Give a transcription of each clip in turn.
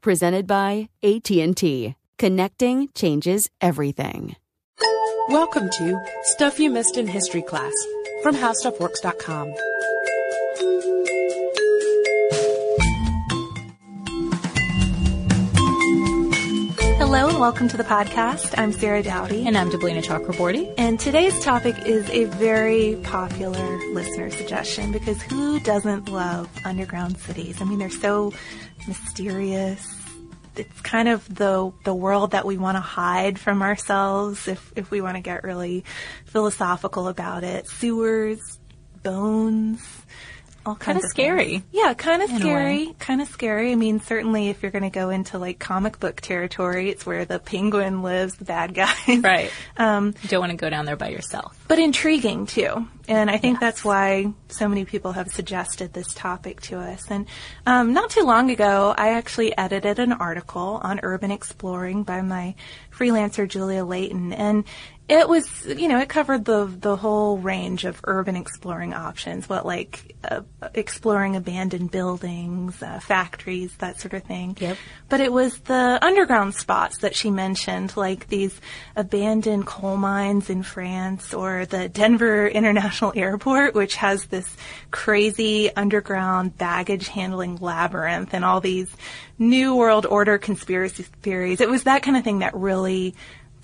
presented by AT&T. Connecting changes everything. Welcome to Stuff You Missed in History class from HowStuffWorks.com. Hello and welcome to the podcast. I'm Sarah Dowdy. And I'm Deblina Chakraborty. And today's topic is a very popular listener suggestion because who doesn't love underground cities? I mean, they're so mysterious. It's kind of the the world that we want to hide from ourselves if if we want to get really philosophical about it. Sewers, bones, all kind kinds of scary. Things. Yeah, kind of scary. Kind of scary. I mean, certainly if you're going to go into like comic book territory, it's where the penguin lives, the bad guy. Right. um, you don't want to go down there by yourself. But intriguing too. And I think yes. that's why so many people have suggested this topic to us. And um, not too long ago, I actually edited an article on urban exploring by my freelancer Julia Layton, and it was, you know, it covered the the whole range of urban exploring options. What like uh, exploring abandoned buildings, uh, factories, that sort of thing. Yep. But it was the underground spots that she mentioned, like these abandoned coal mines in France, or the Denver International Airport, which has this crazy underground baggage handling labyrinth, and all these new world order conspiracy theories. It was that kind of thing that really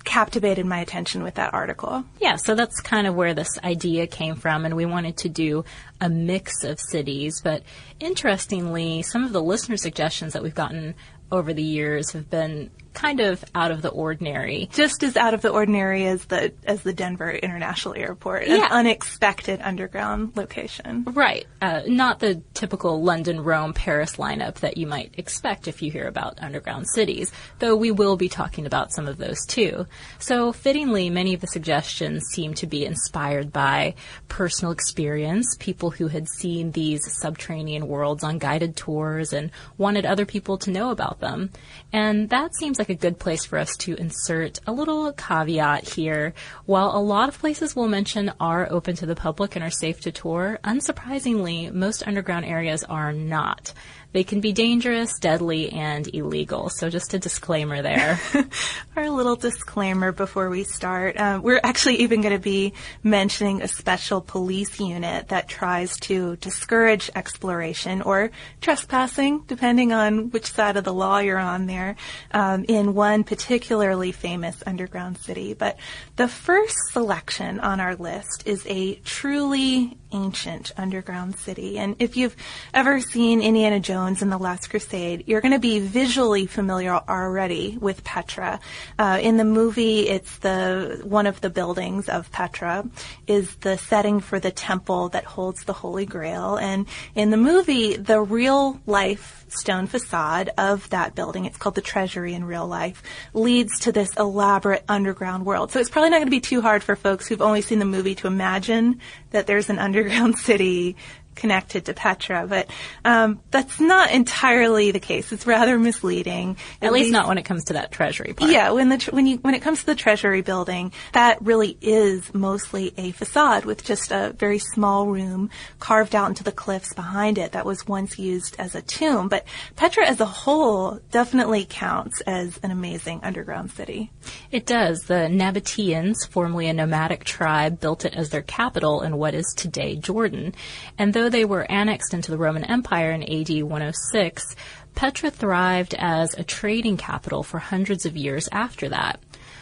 captivated my attention with that article. Yeah, so that's kind of where this idea came from, and we wanted to do a mix of cities. But interestingly, some of the listener suggestions that we've gotten over the years have been kind of out of the ordinary. Just as out of the ordinary as the as the Denver International Airport, yeah. an unexpected underground location. Right, uh, not the typical London, Rome, Paris lineup that you might expect if you hear about underground cities. Though we will be talking about some of those too. So fittingly, many of the suggestions seem to be inspired by personal experience, people who had seen these subterranean worlds on guided tours and wanted other people to know about them, and that seems like a good place for us to insert a little caveat here. While a lot of places we'll mention are open to the public and are safe to tour, unsurprisingly, most underground areas are not. They can be dangerous, deadly, and illegal. So just a disclaimer there. Our little disclaimer before we start. Uh, we're actually even going to be mentioning a special police unit that tries to discourage exploration or trespassing, depending on which side of the law you're on there, um, in one particularly famous underground city. But the first selection on our list is a truly ancient underground city. And if you've ever seen Indiana Jones and the Last Crusade, you're going to be visually familiar already with Petra. Uh, in the movie, it's the one of the buildings of Petra is the setting for the temple that holds the Holy Grail. And in the movie, the real life stone facade of that building, it's called the Treasury in real life, leads to this elaborate underground world. So it's probably not going to be too hard for folks who've only seen the movie to imagine that there's an underground city connected to Petra, but um, that's not entirely the case. It's rather misleading. At, At least, least, not when it comes to that treasury part. Yeah, when the when you when it comes to the treasury building, that really is mostly a facade with just a very small room carved out into the cliffs behind it that was once used as a tomb. But Petra as a whole definitely counts as an amazing underground city. It does. The Nabateans, formerly a nomadic tribe, built it as their capital in what is today Jordan. And though they were annexed into the Roman Empire in AD 106, Petra thrived as a trading capital for hundreds of years after that.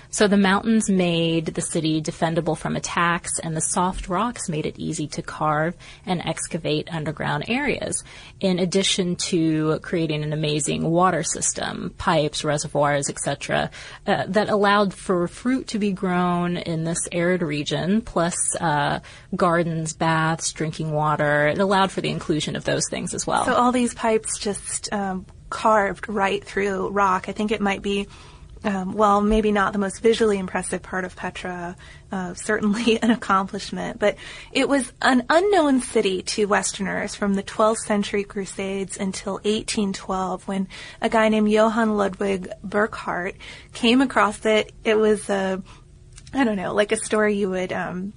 So the mountains made the city defendable from attacks, and the soft rocks made it easy to carve and excavate underground areas, in addition to creating an amazing water system, pipes, reservoirs, etc., uh, that allowed for fruit to be grown in this arid region, plus uh, gardens, baths, drinking water. It allowed for the inclusion of those things as well. So all these pipes just um, carved right through rock. I think it might be um, well, maybe not the most visually impressive part of Petra, uh, certainly an accomplishment, but it was an unknown city to Westerners from the 12th century Crusades until 1812 when a guy named Johann Ludwig Burckhardt came across it. It was a, I don't know, like a story you would, um,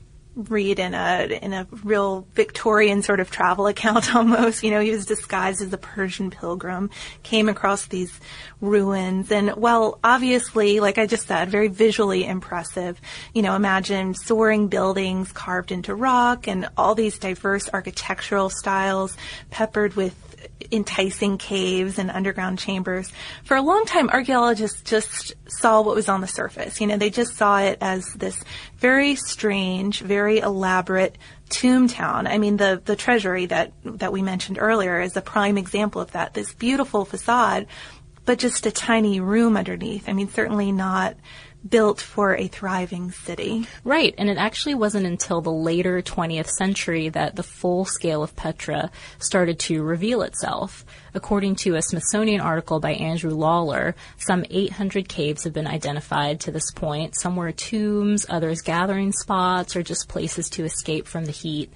read in a in a real Victorian sort of travel account almost. You know, he was disguised as a Persian pilgrim, came across these ruins, and well, obviously, like I just said, very visually impressive. You know, imagine soaring buildings carved into rock and all these diverse architectural styles peppered with enticing caves and underground chambers. For a long time, archaeologists just saw what was on the surface. You know, they just saw it as this very strange, very elaborate tomb town. I mean, the, the treasury that, that we mentioned earlier is a prime example of that. This beautiful facade, but just a tiny room underneath. I mean, certainly not built for a thriving city. Right, and it actually wasn't until the later 20th century that the full scale of Petra started to reveal itself. According to a Smithsonian article by Andrew Lawler, some 800 caves have been identified to this point. Some were tombs, others gathering spots, or just places to escape from the heat.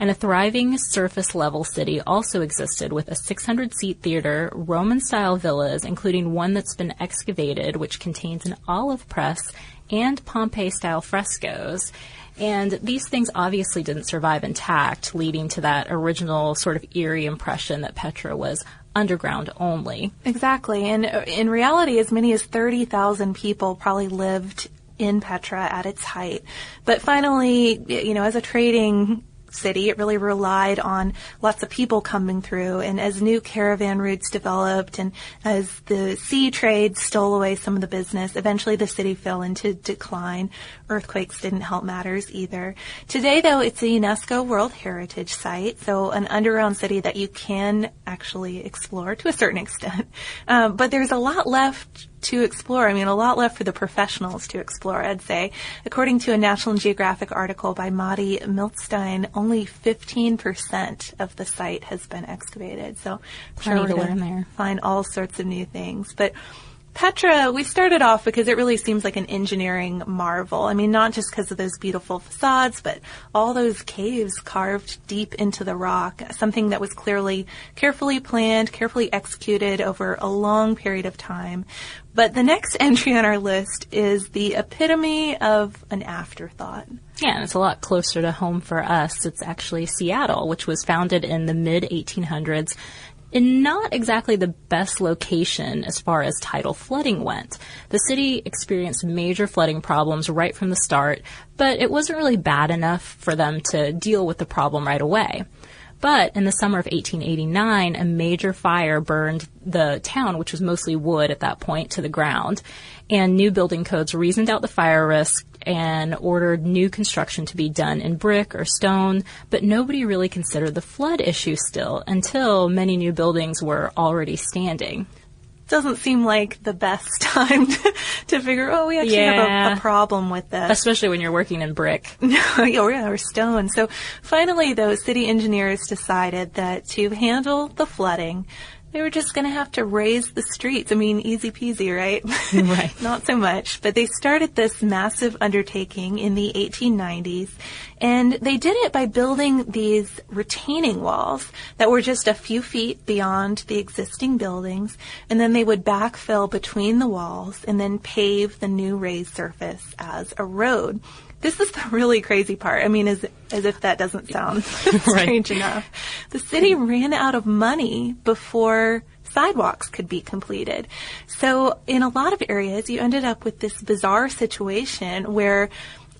And a thriving surface level city also existed with a 600 seat theater, Roman style villas, including one that's been excavated, which contains an olive press and Pompeii style frescoes. And these things obviously didn't survive intact, leading to that original sort of eerie impression that Petra was underground only. Exactly. And uh, in reality, as many as 30,000 people probably lived in Petra at its height. But finally, you know, as a trading city. It really relied on lots of people coming through. And as new caravan routes developed and as the sea trade stole away some of the business, eventually the city fell into decline. Earthquakes didn't help matters either. Today, though, it's a UNESCO World Heritage Site, so an underground city that you can actually explore to a certain extent. Um, but there's a lot left to explore. I mean, a lot left for the professionals to explore, I'd say. According to a National Geographic article by Mati Milstein, only 15% of the site has been excavated. So, plenty to learn there. Find all sorts of new things. But Petra, we started off because it really seems like an engineering marvel. I mean, not just because of those beautiful facades, but all those caves carved deep into the rock, something that was clearly carefully planned, carefully executed over a long period of time. But the next entry on our list is the epitome of an afterthought. Yeah, and it's a lot closer to home for us. It's actually Seattle, which was founded in the mid 1800s in not exactly the best location as far as tidal flooding went. The city experienced major flooding problems right from the start, but it wasn't really bad enough for them to deal with the problem right away. But in the summer of 1889, a major fire burned the town, which was mostly wood at that point, to the ground. And new building codes reasoned out the fire risk and ordered new construction to be done in brick or stone, but nobody really considered the flood issue still until many new buildings were already standing doesn't seem like the best time to, to figure, oh, we actually yeah. have a, a, problem with this. Especially when you're working in brick. No, oh, yeah, or stone. So finally, though, city engineers decided that to handle the flooding, they were just going to have to raise the streets. I mean, easy peasy, right? Right. Not so much. But they started this massive undertaking in the 1890s, and they did it by building these retaining walls that were just a few feet beyond the existing buildings, and then they would backfill between the walls and then pave the new raised surface as a road. This is the really crazy part. I mean, as, as if that doesn't sound strange enough. The city ran out of money before sidewalks could be completed. So in a lot of areas, you ended up with this bizarre situation where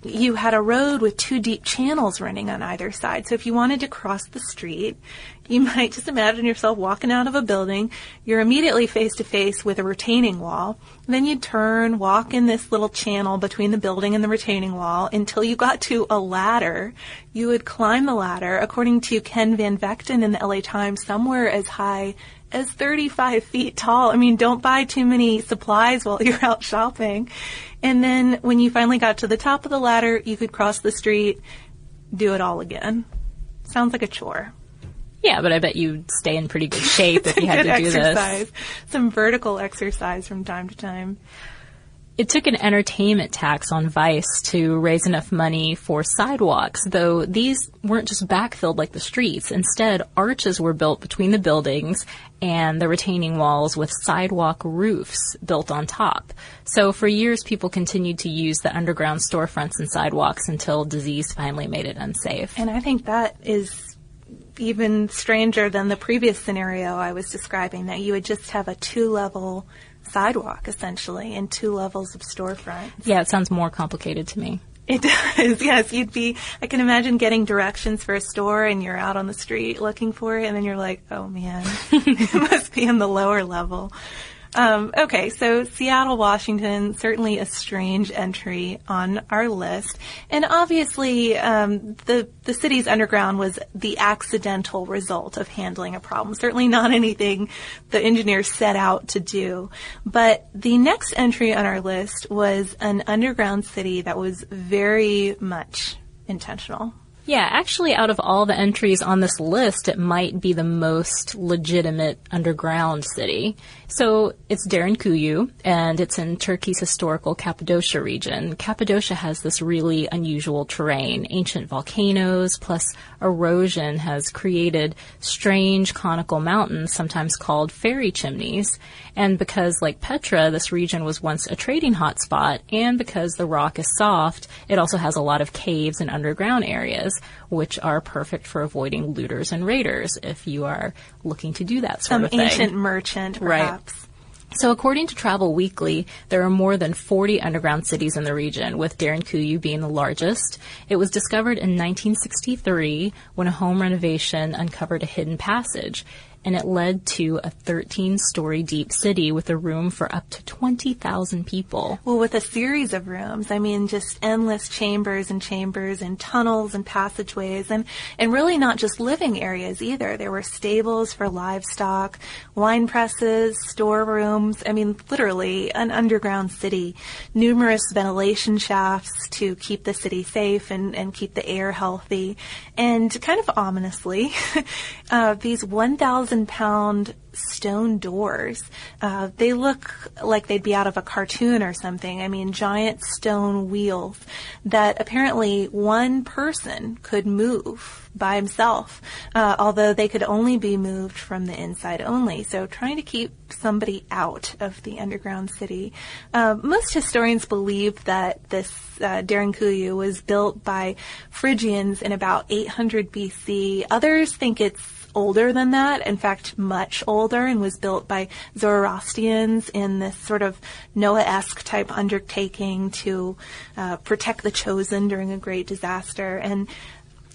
you had a road with two deep channels running on either side. So if you wanted to cross the street, you might just imagine yourself walking out of a building. You're immediately face to face with a retaining wall. Then you turn, walk in this little channel between the building and the retaining wall until you got to a ladder. You would climb the ladder, according to Ken Van Vechten in the LA Times, somewhere as high as 35 feet tall. I mean, don't buy too many supplies while you're out shopping. And then when you finally got to the top of the ladder, you could cross the street, do it all again. Sounds like a chore. Yeah, but I bet you'd stay in pretty good shape if you had to do exercise. this. Some vertical exercise from time to time. It took an entertainment tax on Vice to raise enough money for sidewalks, though these weren't just backfilled like the streets. Instead, arches were built between the buildings and the retaining walls with sidewalk roofs built on top. So for years, people continued to use the underground storefronts and sidewalks until disease finally made it unsafe. And I think that is even stranger than the previous scenario I was describing, that you would just have a two level sidewalk essentially and two levels of storefront. Yeah, it sounds more complicated to me. It does, yes. You'd be, I can imagine getting directions for a store and you're out on the street looking for it and then you're like, oh man, it must be in the lower level. Um, okay, so Seattle, Washington, certainly a strange entry on our list, and obviously um, the the city's underground was the accidental result of handling a problem. Certainly not anything the engineers set out to do. But the next entry on our list was an underground city that was very much intentional. Yeah, actually, out of all the entries on this list, it might be the most legitimate underground city. So it's Derinkuyu, and it's in Turkey's historical Cappadocia region. Cappadocia has this really unusual terrain. Ancient volcanoes plus erosion has created strange conical mountains, sometimes called fairy chimneys. And because, like Petra, this region was once a trading hotspot, and because the rock is soft, it also has a lot of caves and underground areas, which are perfect for avoiding looters and raiders if you are looking to do that sort Some of thing. Some ancient merchant, perhaps. Right. So according to Travel Weekly, there are more than 40 underground cities in the region, with Derinkuyu being the largest. It was discovered in 1963 when a home renovation uncovered a hidden passage and it led to a 13 story deep city with a room for up to 20,000 people. Well, with a series of rooms, I mean, just endless chambers and chambers and tunnels and passageways and, and really not just living areas either. There were stables for livestock, wine presses, storerooms. I mean, literally an underground city. Numerous ventilation shafts to keep the city safe and, and keep the air healthy. And kind of ominously, uh, these 1,000 thousand pound stone doors. Uh, they look like they'd be out of a cartoon or something. I mean, giant stone wheels that apparently one person could move by himself, uh, although they could only be moved from the inside only. So trying to keep somebody out of the underground city. Uh, most historians believe that this uh, Derinkuyu was built by Phrygians in about 800 BC. Others think it's older than that. In fact, much older and was built by Zoroastrians in this sort of Noah-esque type undertaking to uh, protect the chosen during a great disaster. And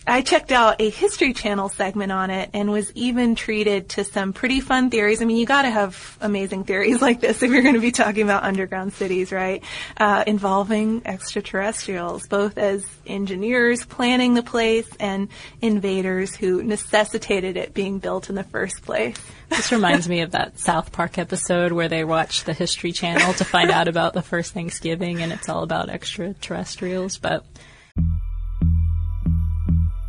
I checked out a History Channel segment on it and was even treated to some pretty fun theories. I mean, you gotta have amazing theories like this if you're gonna be talking about underground cities, right? Uh, involving extraterrestrials, both as engineers planning the place and invaders who necessitated it being built in the first place. This reminds me of that South Park episode where they watch the History Channel to find out about the first Thanksgiving and it's all about extraterrestrials, but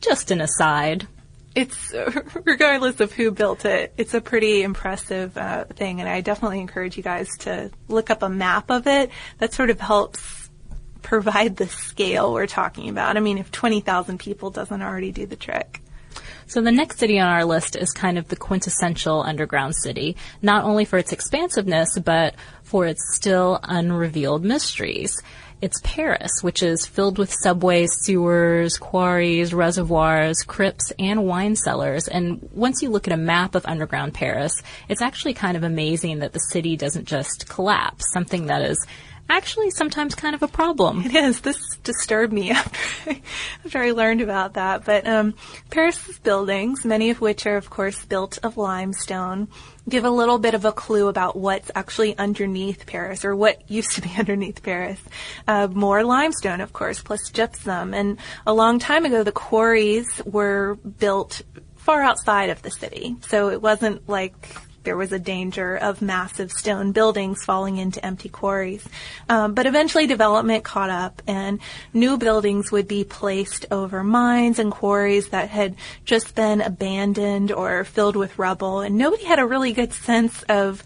Just an aside. It's regardless of who built it, it's a pretty impressive uh, thing, and I definitely encourage you guys to look up a map of it. That sort of helps provide the scale we're talking about. I mean, if 20,000 people doesn't already do the trick. So the next city on our list is kind of the quintessential underground city, not only for its expansiveness, but for its still unrevealed mysteries. It's Paris, which is filled with subways, sewers, quarries, reservoirs, crypts, and wine cellars. And once you look at a map of underground Paris, it's actually kind of amazing that the city doesn't just collapse, something that is actually sometimes kind of a problem. It is. This disturbed me after I, after I learned about that. But um, Paris's buildings, many of which are, of course, built of limestone, give a little bit of a clue about what's actually underneath Paris, or what used to be underneath Paris. Uh, more limestone, of course, plus gypsum. And a long time ago, the quarries were built far outside of the city. So it wasn't like there was a danger of massive stone buildings falling into empty quarries. Um, but eventually development caught up and new buildings would be placed over mines and quarries that had just been abandoned or filled with rubble and nobody had a really good sense of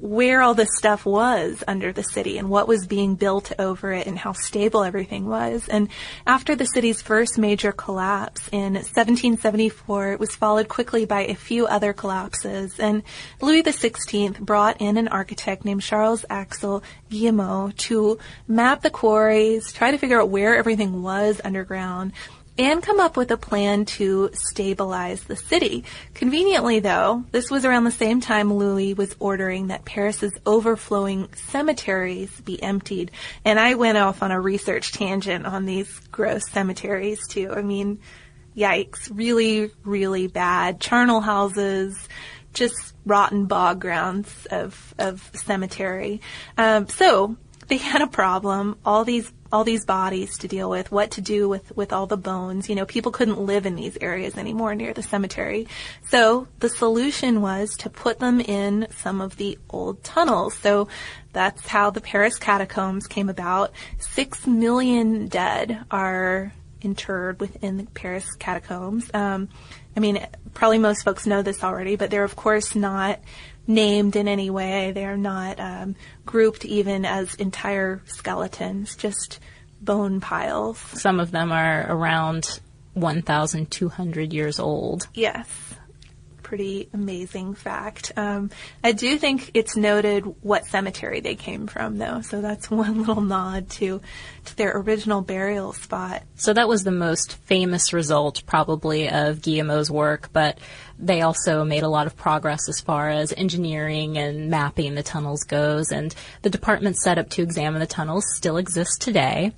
where all this stuff was under the city and what was being built over it and how stable everything was. And after the city's first major collapse in 1774, it was followed quickly by a few other collapses. And Louis XVI brought in an architect named Charles Axel Guillemot to map the quarries, try to figure out where everything was underground, and come up with a plan to stabilize the city. Conveniently, though, this was around the same time Louis was ordering that Paris's overflowing cemeteries be emptied. And I went off on a research tangent on these gross cemeteries, too. I mean, yikes. Really, really bad. Charnel houses, just rotten bog grounds of, of cemetery. Um, so, they had a problem. All these all these bodies to deal with, what to do with, with all the bones. You know, people couldn't live in these areas anymore near the cemetery. So the solution was to put them in some of the old tunnels. So that's how the Paris catacombs came about. Six million dead are interred within the Paris catacombs. Um, I mean, probably most folks know this already, but they're of course not named in any way. They are not um, grouped even as entire skeletons, just bone piles. Some of them are around 1,200 years old. Yes. Pretty amazing fact. Um, I do think it's noted what cemetery they came from, though, so that's one little nod to to their original burial spot. So that was the most famous result, probably, of Guillemot's work, but they also made a lot of progress as far as engineering and mapping the tunnels goes, and the department set up to examine the tunnels still exists today.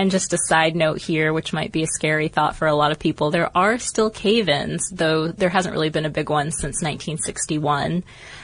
And just a side note here, which might be a scary thought for a lot of people, there are still cave-ins, though there hasn't really been a big one since 1961.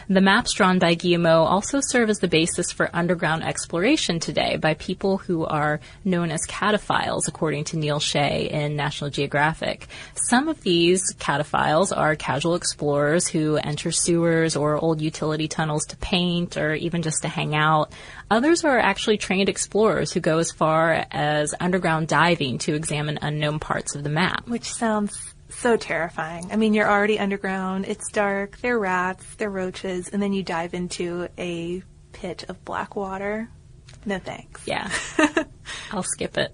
The maps drawn by Guillemot also serve as the basis for underground exploration today by people who are known as cataphiles, according to Neil Shea in National Geographic. Some of these cataphiles are casual explorers who enter sewers or old utility tunnels to paint or even just to hang out. Others are actually trained explorers who go as far as underground diving to examine unknown parts of the map. Which sounds so terrifying. I mean, you're already underground, it's dark, there are rats, there are roaches, and then you dive into a pit of black water. No thanks. Yeah. I'll skip it.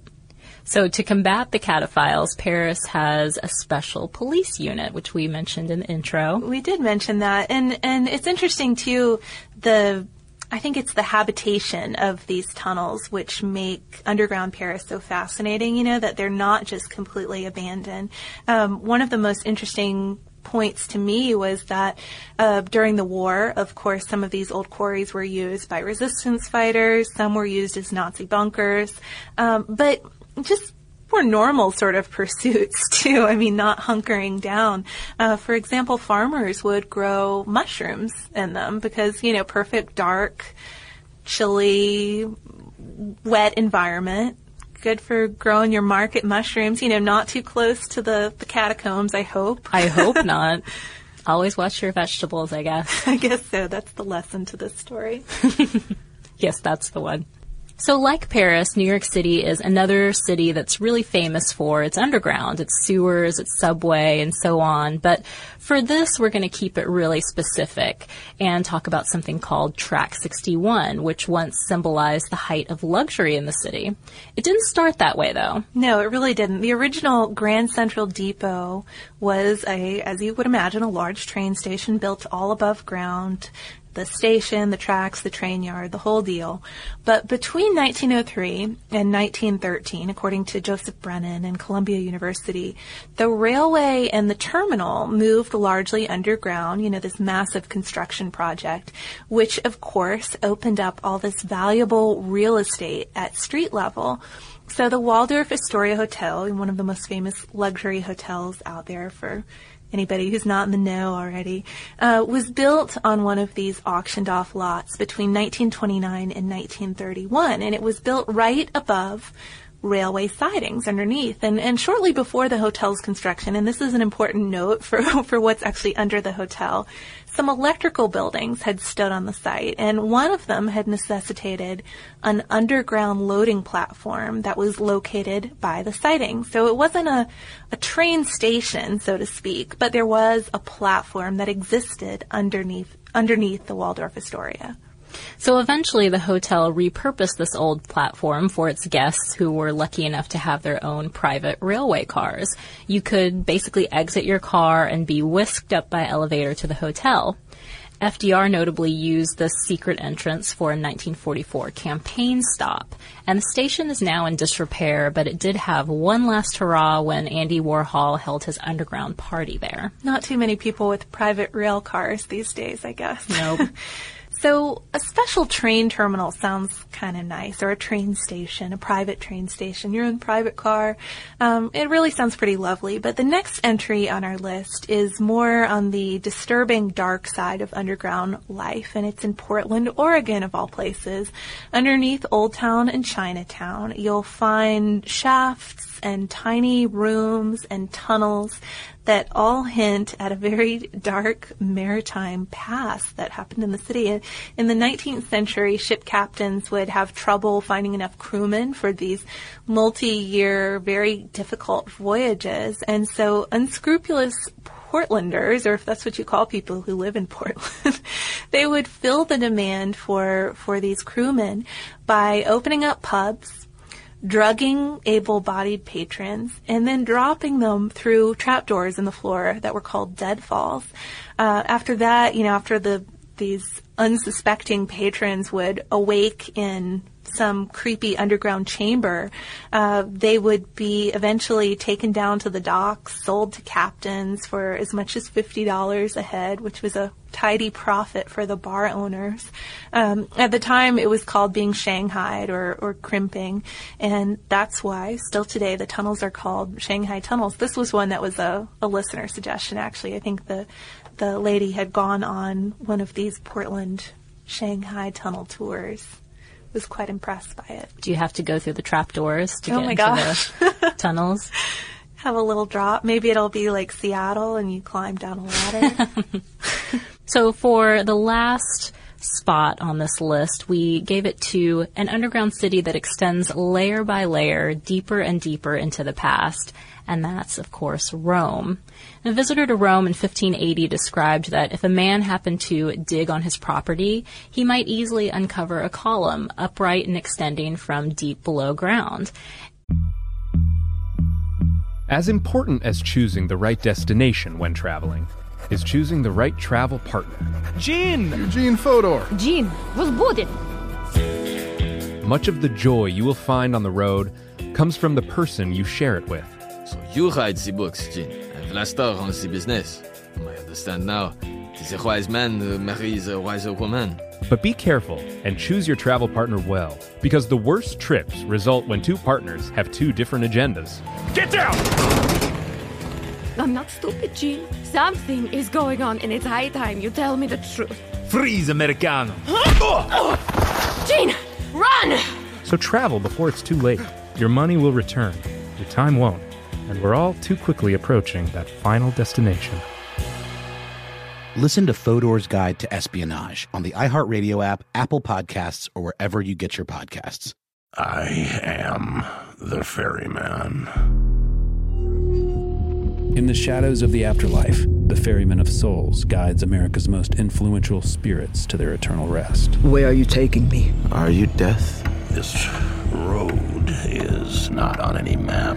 So to combat the cataphiles, Paris has a special police unit, which we mentioned in the intro. We did mention that, and and it's interesting too. The I think it's the habitation of these tunnels which make underground Paris so fascinating, you know, that they're not just completely abandoned. Um, one of the most interesting points to me was that uh, during the war, of course, some of these old quarries were used by resistance fighters, some were used as Nazi bunkers, um, but just more normal sort of pursuits too. I mean, not hunkering down. Uh, for example, farmers would grow mushrooms in them because, you know, perfect dark, chilly, wet environment. Good for growing your market mushrooms, you know, not too close to the, the catacombs, I hope. I hope not. Always watch your vegetables, I guess. I guess so. That's the lesson to this story. yes, that's the one. So, like Paris, New York City is another city that's really famous for its underground, its sewers, its subway, and so on. But for this, we're going to keep it really specific and talk about something called Track 61, which once symbolized the height of luxury in the city. It didn't start that way, though. No, it really didn't. The original Grand Central Depot was a, as you would imagine, a large train station built all above ground the station, the tracks, the train yard, the whole deal. But between 1903 and 1913, according to Joseph Brennan and Columbia University, the railway and the terminal moved largely underground, you know, this massive construction project, which of course opened up all this valuable real estate at street level. So the Waldorf Astoria Hotel, one of the most famous luxury hotels out there for anybody who's not in the know already, uh, was built on one of these auctioned off lots between 1929 and 1931. And it was built right above railway sidings underneath. And, and shortly before the hotel's construction, and this is an important note for, for what's actually under the hotel, some electrical buildings had stood on the site, and one of them had necessitated an underground loading platform that was located by the siding. So it wasn't a, a train station, so to speak, but there was a platform that existed underneath underneath the Waldorf Astoria. So eventually the hotel repurposed this old platform for its guests who were lucky enough to have their own private railway cars. You could basically exit your car and be whisked up by elevator to the hotel. FDR notably used this secret entrance for a 1944 campaign stop. And the station is now in disrepair, but it did have one last hurrah when Andy Warhol held his underground party there. Not too many people with private rail cars these days, I guess. Nope. So a special train terminal sounds kind of nice, or a train station, a private train station. You're in a private car. Um, it really sounds pretty lovely. But the next entry on our list is more on the disturbing dark side of underground life, and it's in Portland, Oregon, of all places. Underneath Old Town and Chinatown, you'll find shafts and tiny rooms and tunnels that all hint at a very dark maritime past that happened in the city. In the 19th century, ship captains would have trouble finding enough crewmen for these multi-year, very difficult voyages, and so unscrupulous Portlanders, or if that's what you call people who live in Portland, they would fill the demand for for these crewmen by opening up pubs drugging able-bodied patrons, and then dropping them through trapdoors in the floor that were called deadfalls. Uh, after that, you know, after the these unsuspecting patrons would awake in some creepy underground chamber, uh, they would be eventually taken down to the docks, sold to captains for as much as fifty dollars a head, which was a tidy profit for the bar owners. Um, at the time, it was called being shanghaied or, or crimping, and that's why still today the tunnels are called Shanghai tunnels. This was one that was a, a listener suggestion. Actually, I think the the lady had gone on one of these Portland Shanghai tunnel tours was quite impressed by it. Do you have to go through the trap doors to oh get my into gosh. the tunnels? Have a little drop. Maybe it'll be like Seattle and you climb down a ladder. So for the last spot on this list, we gave it to an underground city that extends layer by layer, deeper and deeper into the past, and that's, of course, Rome. A visitor to Rome in 1580 described that if a man happened to dig on his property, he might easily uncover a column upright and extending from deep below ground. As important as choosing the right destination when traveling is choosing the right travel partner. Gene! Eugene Fodor. Gene, was booted. Much of the joy you will find on the road comes from the person you share it with. So you write the books, Gene, and Vlasta runs the business. I understand now. Tis a wise man uh, marries a wiser woman. But be careful and choose your travel partner well, because the worst trips result when two partners have two different agendas. Get down! I'm not stupid, Gene. Something is going on, and it's high time you tell me the truth. Freeze, Americano. Gene, run! So travel before it's too late. Your money will return, your time won't, and we're all too quickly approaching that final destination. Listen to Fodor's Guide to Espionage on the iHeartRadio app, Apple Podcasts, or wherever you get your podcasts. I am the ferryman. In the shadows of the afterlife, the Ferryman of Souls guides America's most influential spirits to their eternal rest. Where are you taking me? Are you death? This road is not on any map.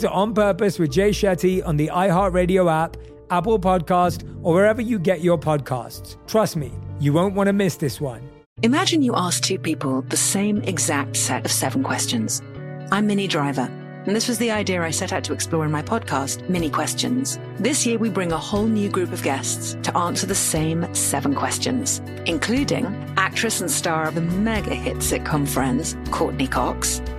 to On Purpose with Jay Shetty on the iHeartRadio app, Apple Podcast, or wherever you get your podcasts. Trust me, you won't want to miss this one. Imagine you ask two people the same exact set of seven questions. I'm Minnie Driver, and this was the idea I set out to explore in my podcast, Minnie Questions. This year, we bring a whole new group of guests to answer the same seven questions, including actress and star of the mega hit sitcom Friends, Courteney Cox.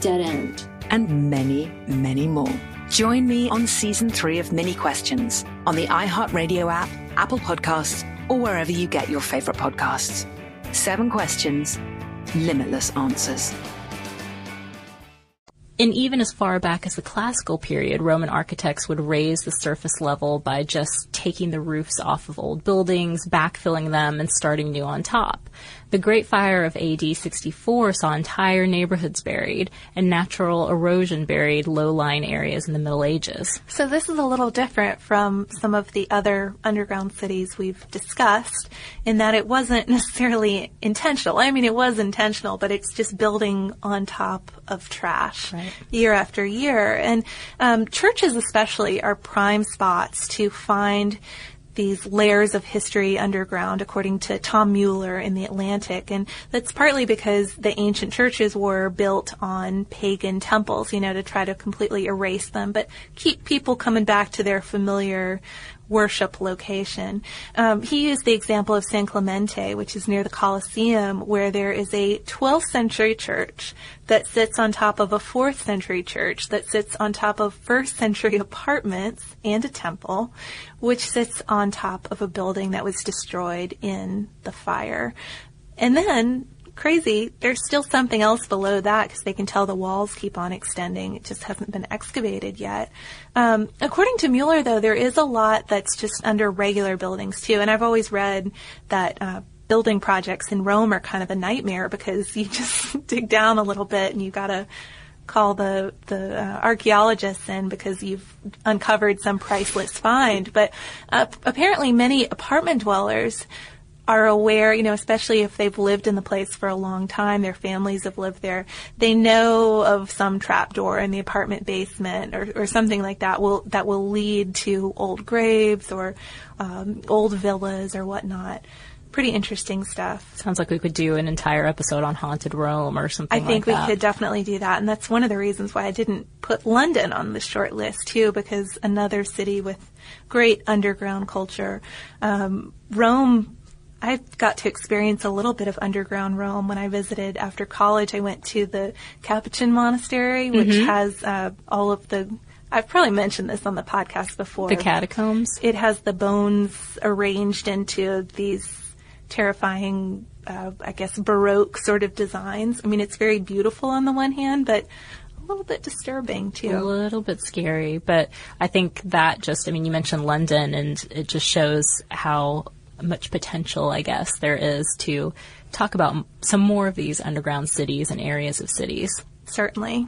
dead end. And many, many more. Join me on season three of Minnie Questions on the iHeartRadio app, Apple Podcasts, or wherever you get your favorite podcasts. Seven questions, limitless answers. And even as far back as the classical period, Roman architects would raise the surface level by just taking the roofs off of old buildings, backfilling them, and starting new on top. The Great Fire of AD 64 saw entire neighborhoods buried, and natural erosion buried low-lying areas in the Middle Ages. So this is a little different from some of the other underground cities we've discussed in that it wasn't necessarily intentional. I mean, it was intentional, but it's just building on top of trash right. year after year. And um, churches especially are prime spots to find these layers of history underground, according to Tom Mueller in the Atlantic. And that's partly because the ancient churches were built on pagan temples, you know, to try to completely erase them, but keep people coming back to their familiar worship location. Um, he used the example of San Clemente, which is near the Colosseum, where there is a 12th century church that sits on top of a 4th century church that sits on top of 1st century apartments and a temple, which sits on top of a building that was destroyed in the fire. And then crazy. There's still something else below that because they can tell the walls keep on extending. It just hasn't been excavated yet. Um, according to Mueller, though, there is a lot that's just under regular buildings too. And I've always read that. Uh, building projects in Rome are kind of a nightmare because you just dig down a little bit and you gotta call the the uh, archaeologists in because you've uncovered some priceless find. But uh, apparently, many apartment dwellers are aware, you know, especially if they've lived in the place for a long time, their families have lived there, they know of some trapdoor in the apartment basement or, or something like that will that will lead to old graves or um, old villas or whatnot. Pretty interesting stuff. Sounds like we could do an entire episode on haunted Rome or something. I think like we that. could definitely do that, and that's one of the reasons why I didn't put London on the short list too, because another city with great underground culture. Um, Rome I got to experience a little bit of underground Rome when I visited after college. I went to the Capuchin Monastery, which Mhm. has uh, all of the. I've probably mentioned this on the podcast before. The catacombs? It has the bones arranged into these terrifying, uh, I guess, Baroque sort of designs. I mean, it's very beautiful on the one hand, but a little bit disturbing too. A little bit scary, but I think that just, I mean, you mentioned London and it just shows how much potential, I guess, there is to talk about some more of these underground cities and areas of cities. Certainly.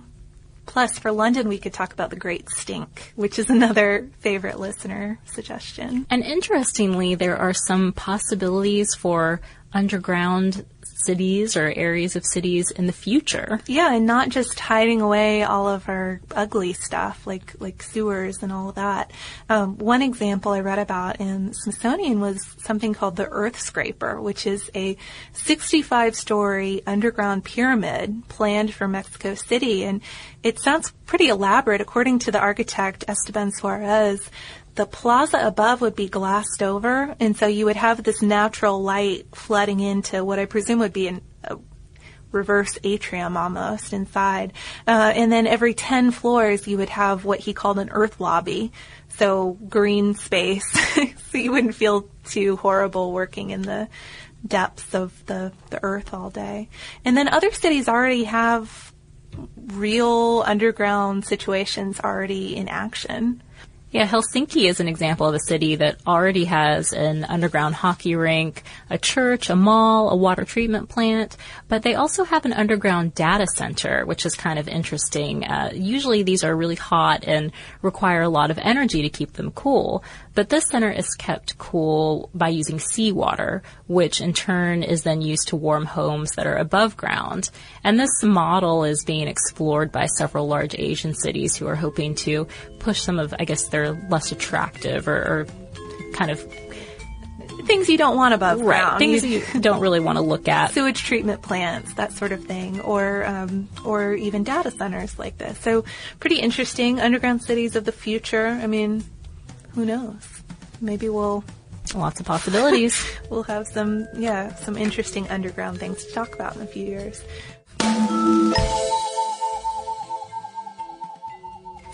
Plus, for London, we could talk about the Great Stink, which is another favorite listener suggestion. And interestingly, there are some possibilities for underground cities or areas of cities in the future. Yeah, and not just hiding away all of our ugly stuff like like sewers and all that. Um, one example I read about in Smithsonian was something called the Earth Scraper, which is a 65-story underground pyramid planned for Mexico City, and it sounds pretty elaborate. According to the architect Esteban Suarez, the plaza above would be glassed over, and so you would have this natural light flooding into what I presume would be an, a reverse atrium almost inside. Uh, and then every 10 floors, you would have what he called an earth lobby. So green space, so you wouldn't feel too horrible working in the depths of the, the earth all day. And then other cities already have real underground situations already in action. Yeah, Helsinki is an example of a city that already has an underground hockey rink, a church, a mall, a water treatment plant, but they also have an underground data center, which is kind of interesting. Uh, usually these are really hot and require a lot of energy to keep them cool, but this center is kept cool by using seawater, which in turn is then used to warm homes that are above ground. And this model is being explored by several large Asian cities who are hoping to push some of, I guess, their less attractive or, or kind of things you don't want above right, ground. Things you don't really want to look at. Sewage treatment plants, that sort of thing, or um, or even data centers like this. So pretty interesting underground cities of the future. I mean, who knows? Maybe we'll lots of possibilities. we'll have some yeah some interesting underground things to talk about in a few years.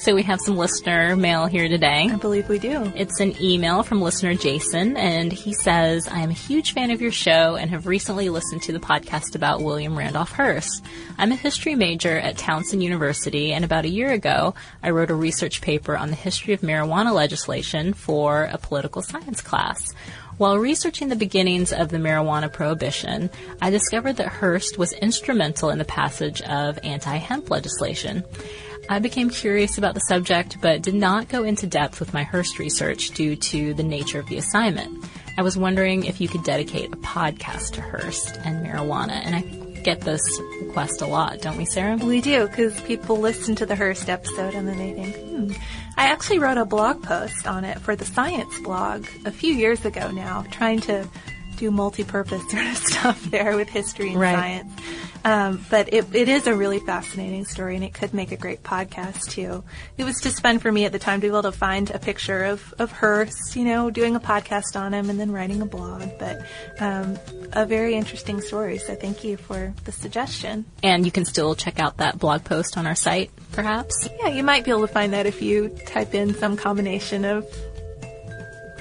So we have some listener mail here today. I believe we do. It's an email from listener Jason, and he says, I am a huge fan of your show and have recently listened to the podcast about William Randolph Hearst. I'm a history major at Towson University, and about a year ago, I wrote a research paper on the history of marijuana legislation for a political science class. While researching the beginnings of the marijuana prohibition, I discovered that Hearst was instrumental in the passage of anti-hemp legislation. I became curious about the subject, but did not go into depth with my Hearst research due to the nature of the assignment. I was wondering if you could dedicate a podcast to Hearst and marijuana, and I get this request a lot, don't we, Sarah? We do, because people listen to the Hearst episode and then they think, hmm. I actually wrote a blog post on it for the science blog a few years ago now, trying to do multi-purpose sort of stuff there with history and Right. science. Um, but it, it is a really fascinating story, and it could make a great podcast too. It was just fun for me at the time to be able to find a picture of of Hearst, you know, doing a podcast on him, and then writing a blog. But um, a very interesting story. So thank you for the suggestion. And you can still check out that blog post on our site, perhaps. Yeah, you might be able to find that if you type in some combination of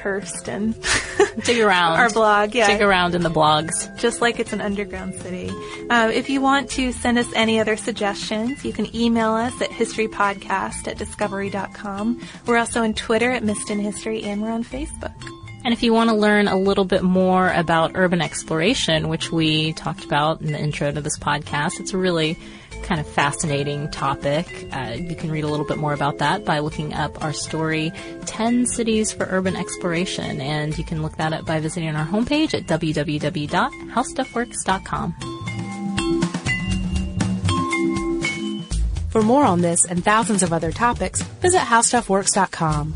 Hearst and Dig around. our blog. Yeah, Dig around in the blogs. just like it's an underground city. Uh, if you want to send us any other suggestions, you can email us at historypodcast at discovery.com. We're also on Twitter at Missed in History, and we're on Facebook. And if you want to learn a little bit more about urban exploration, which we talked about in the intro to this podcast, it's a really kind of fascinating topic. Uh, you can read a little bit more about that by looking up our story, 10 Cities for Urban Exploration. And you can look that up by visiting our homepage at www.howstuffworks.com. For more on this and thousands of other topics, visit howstuffworks.com.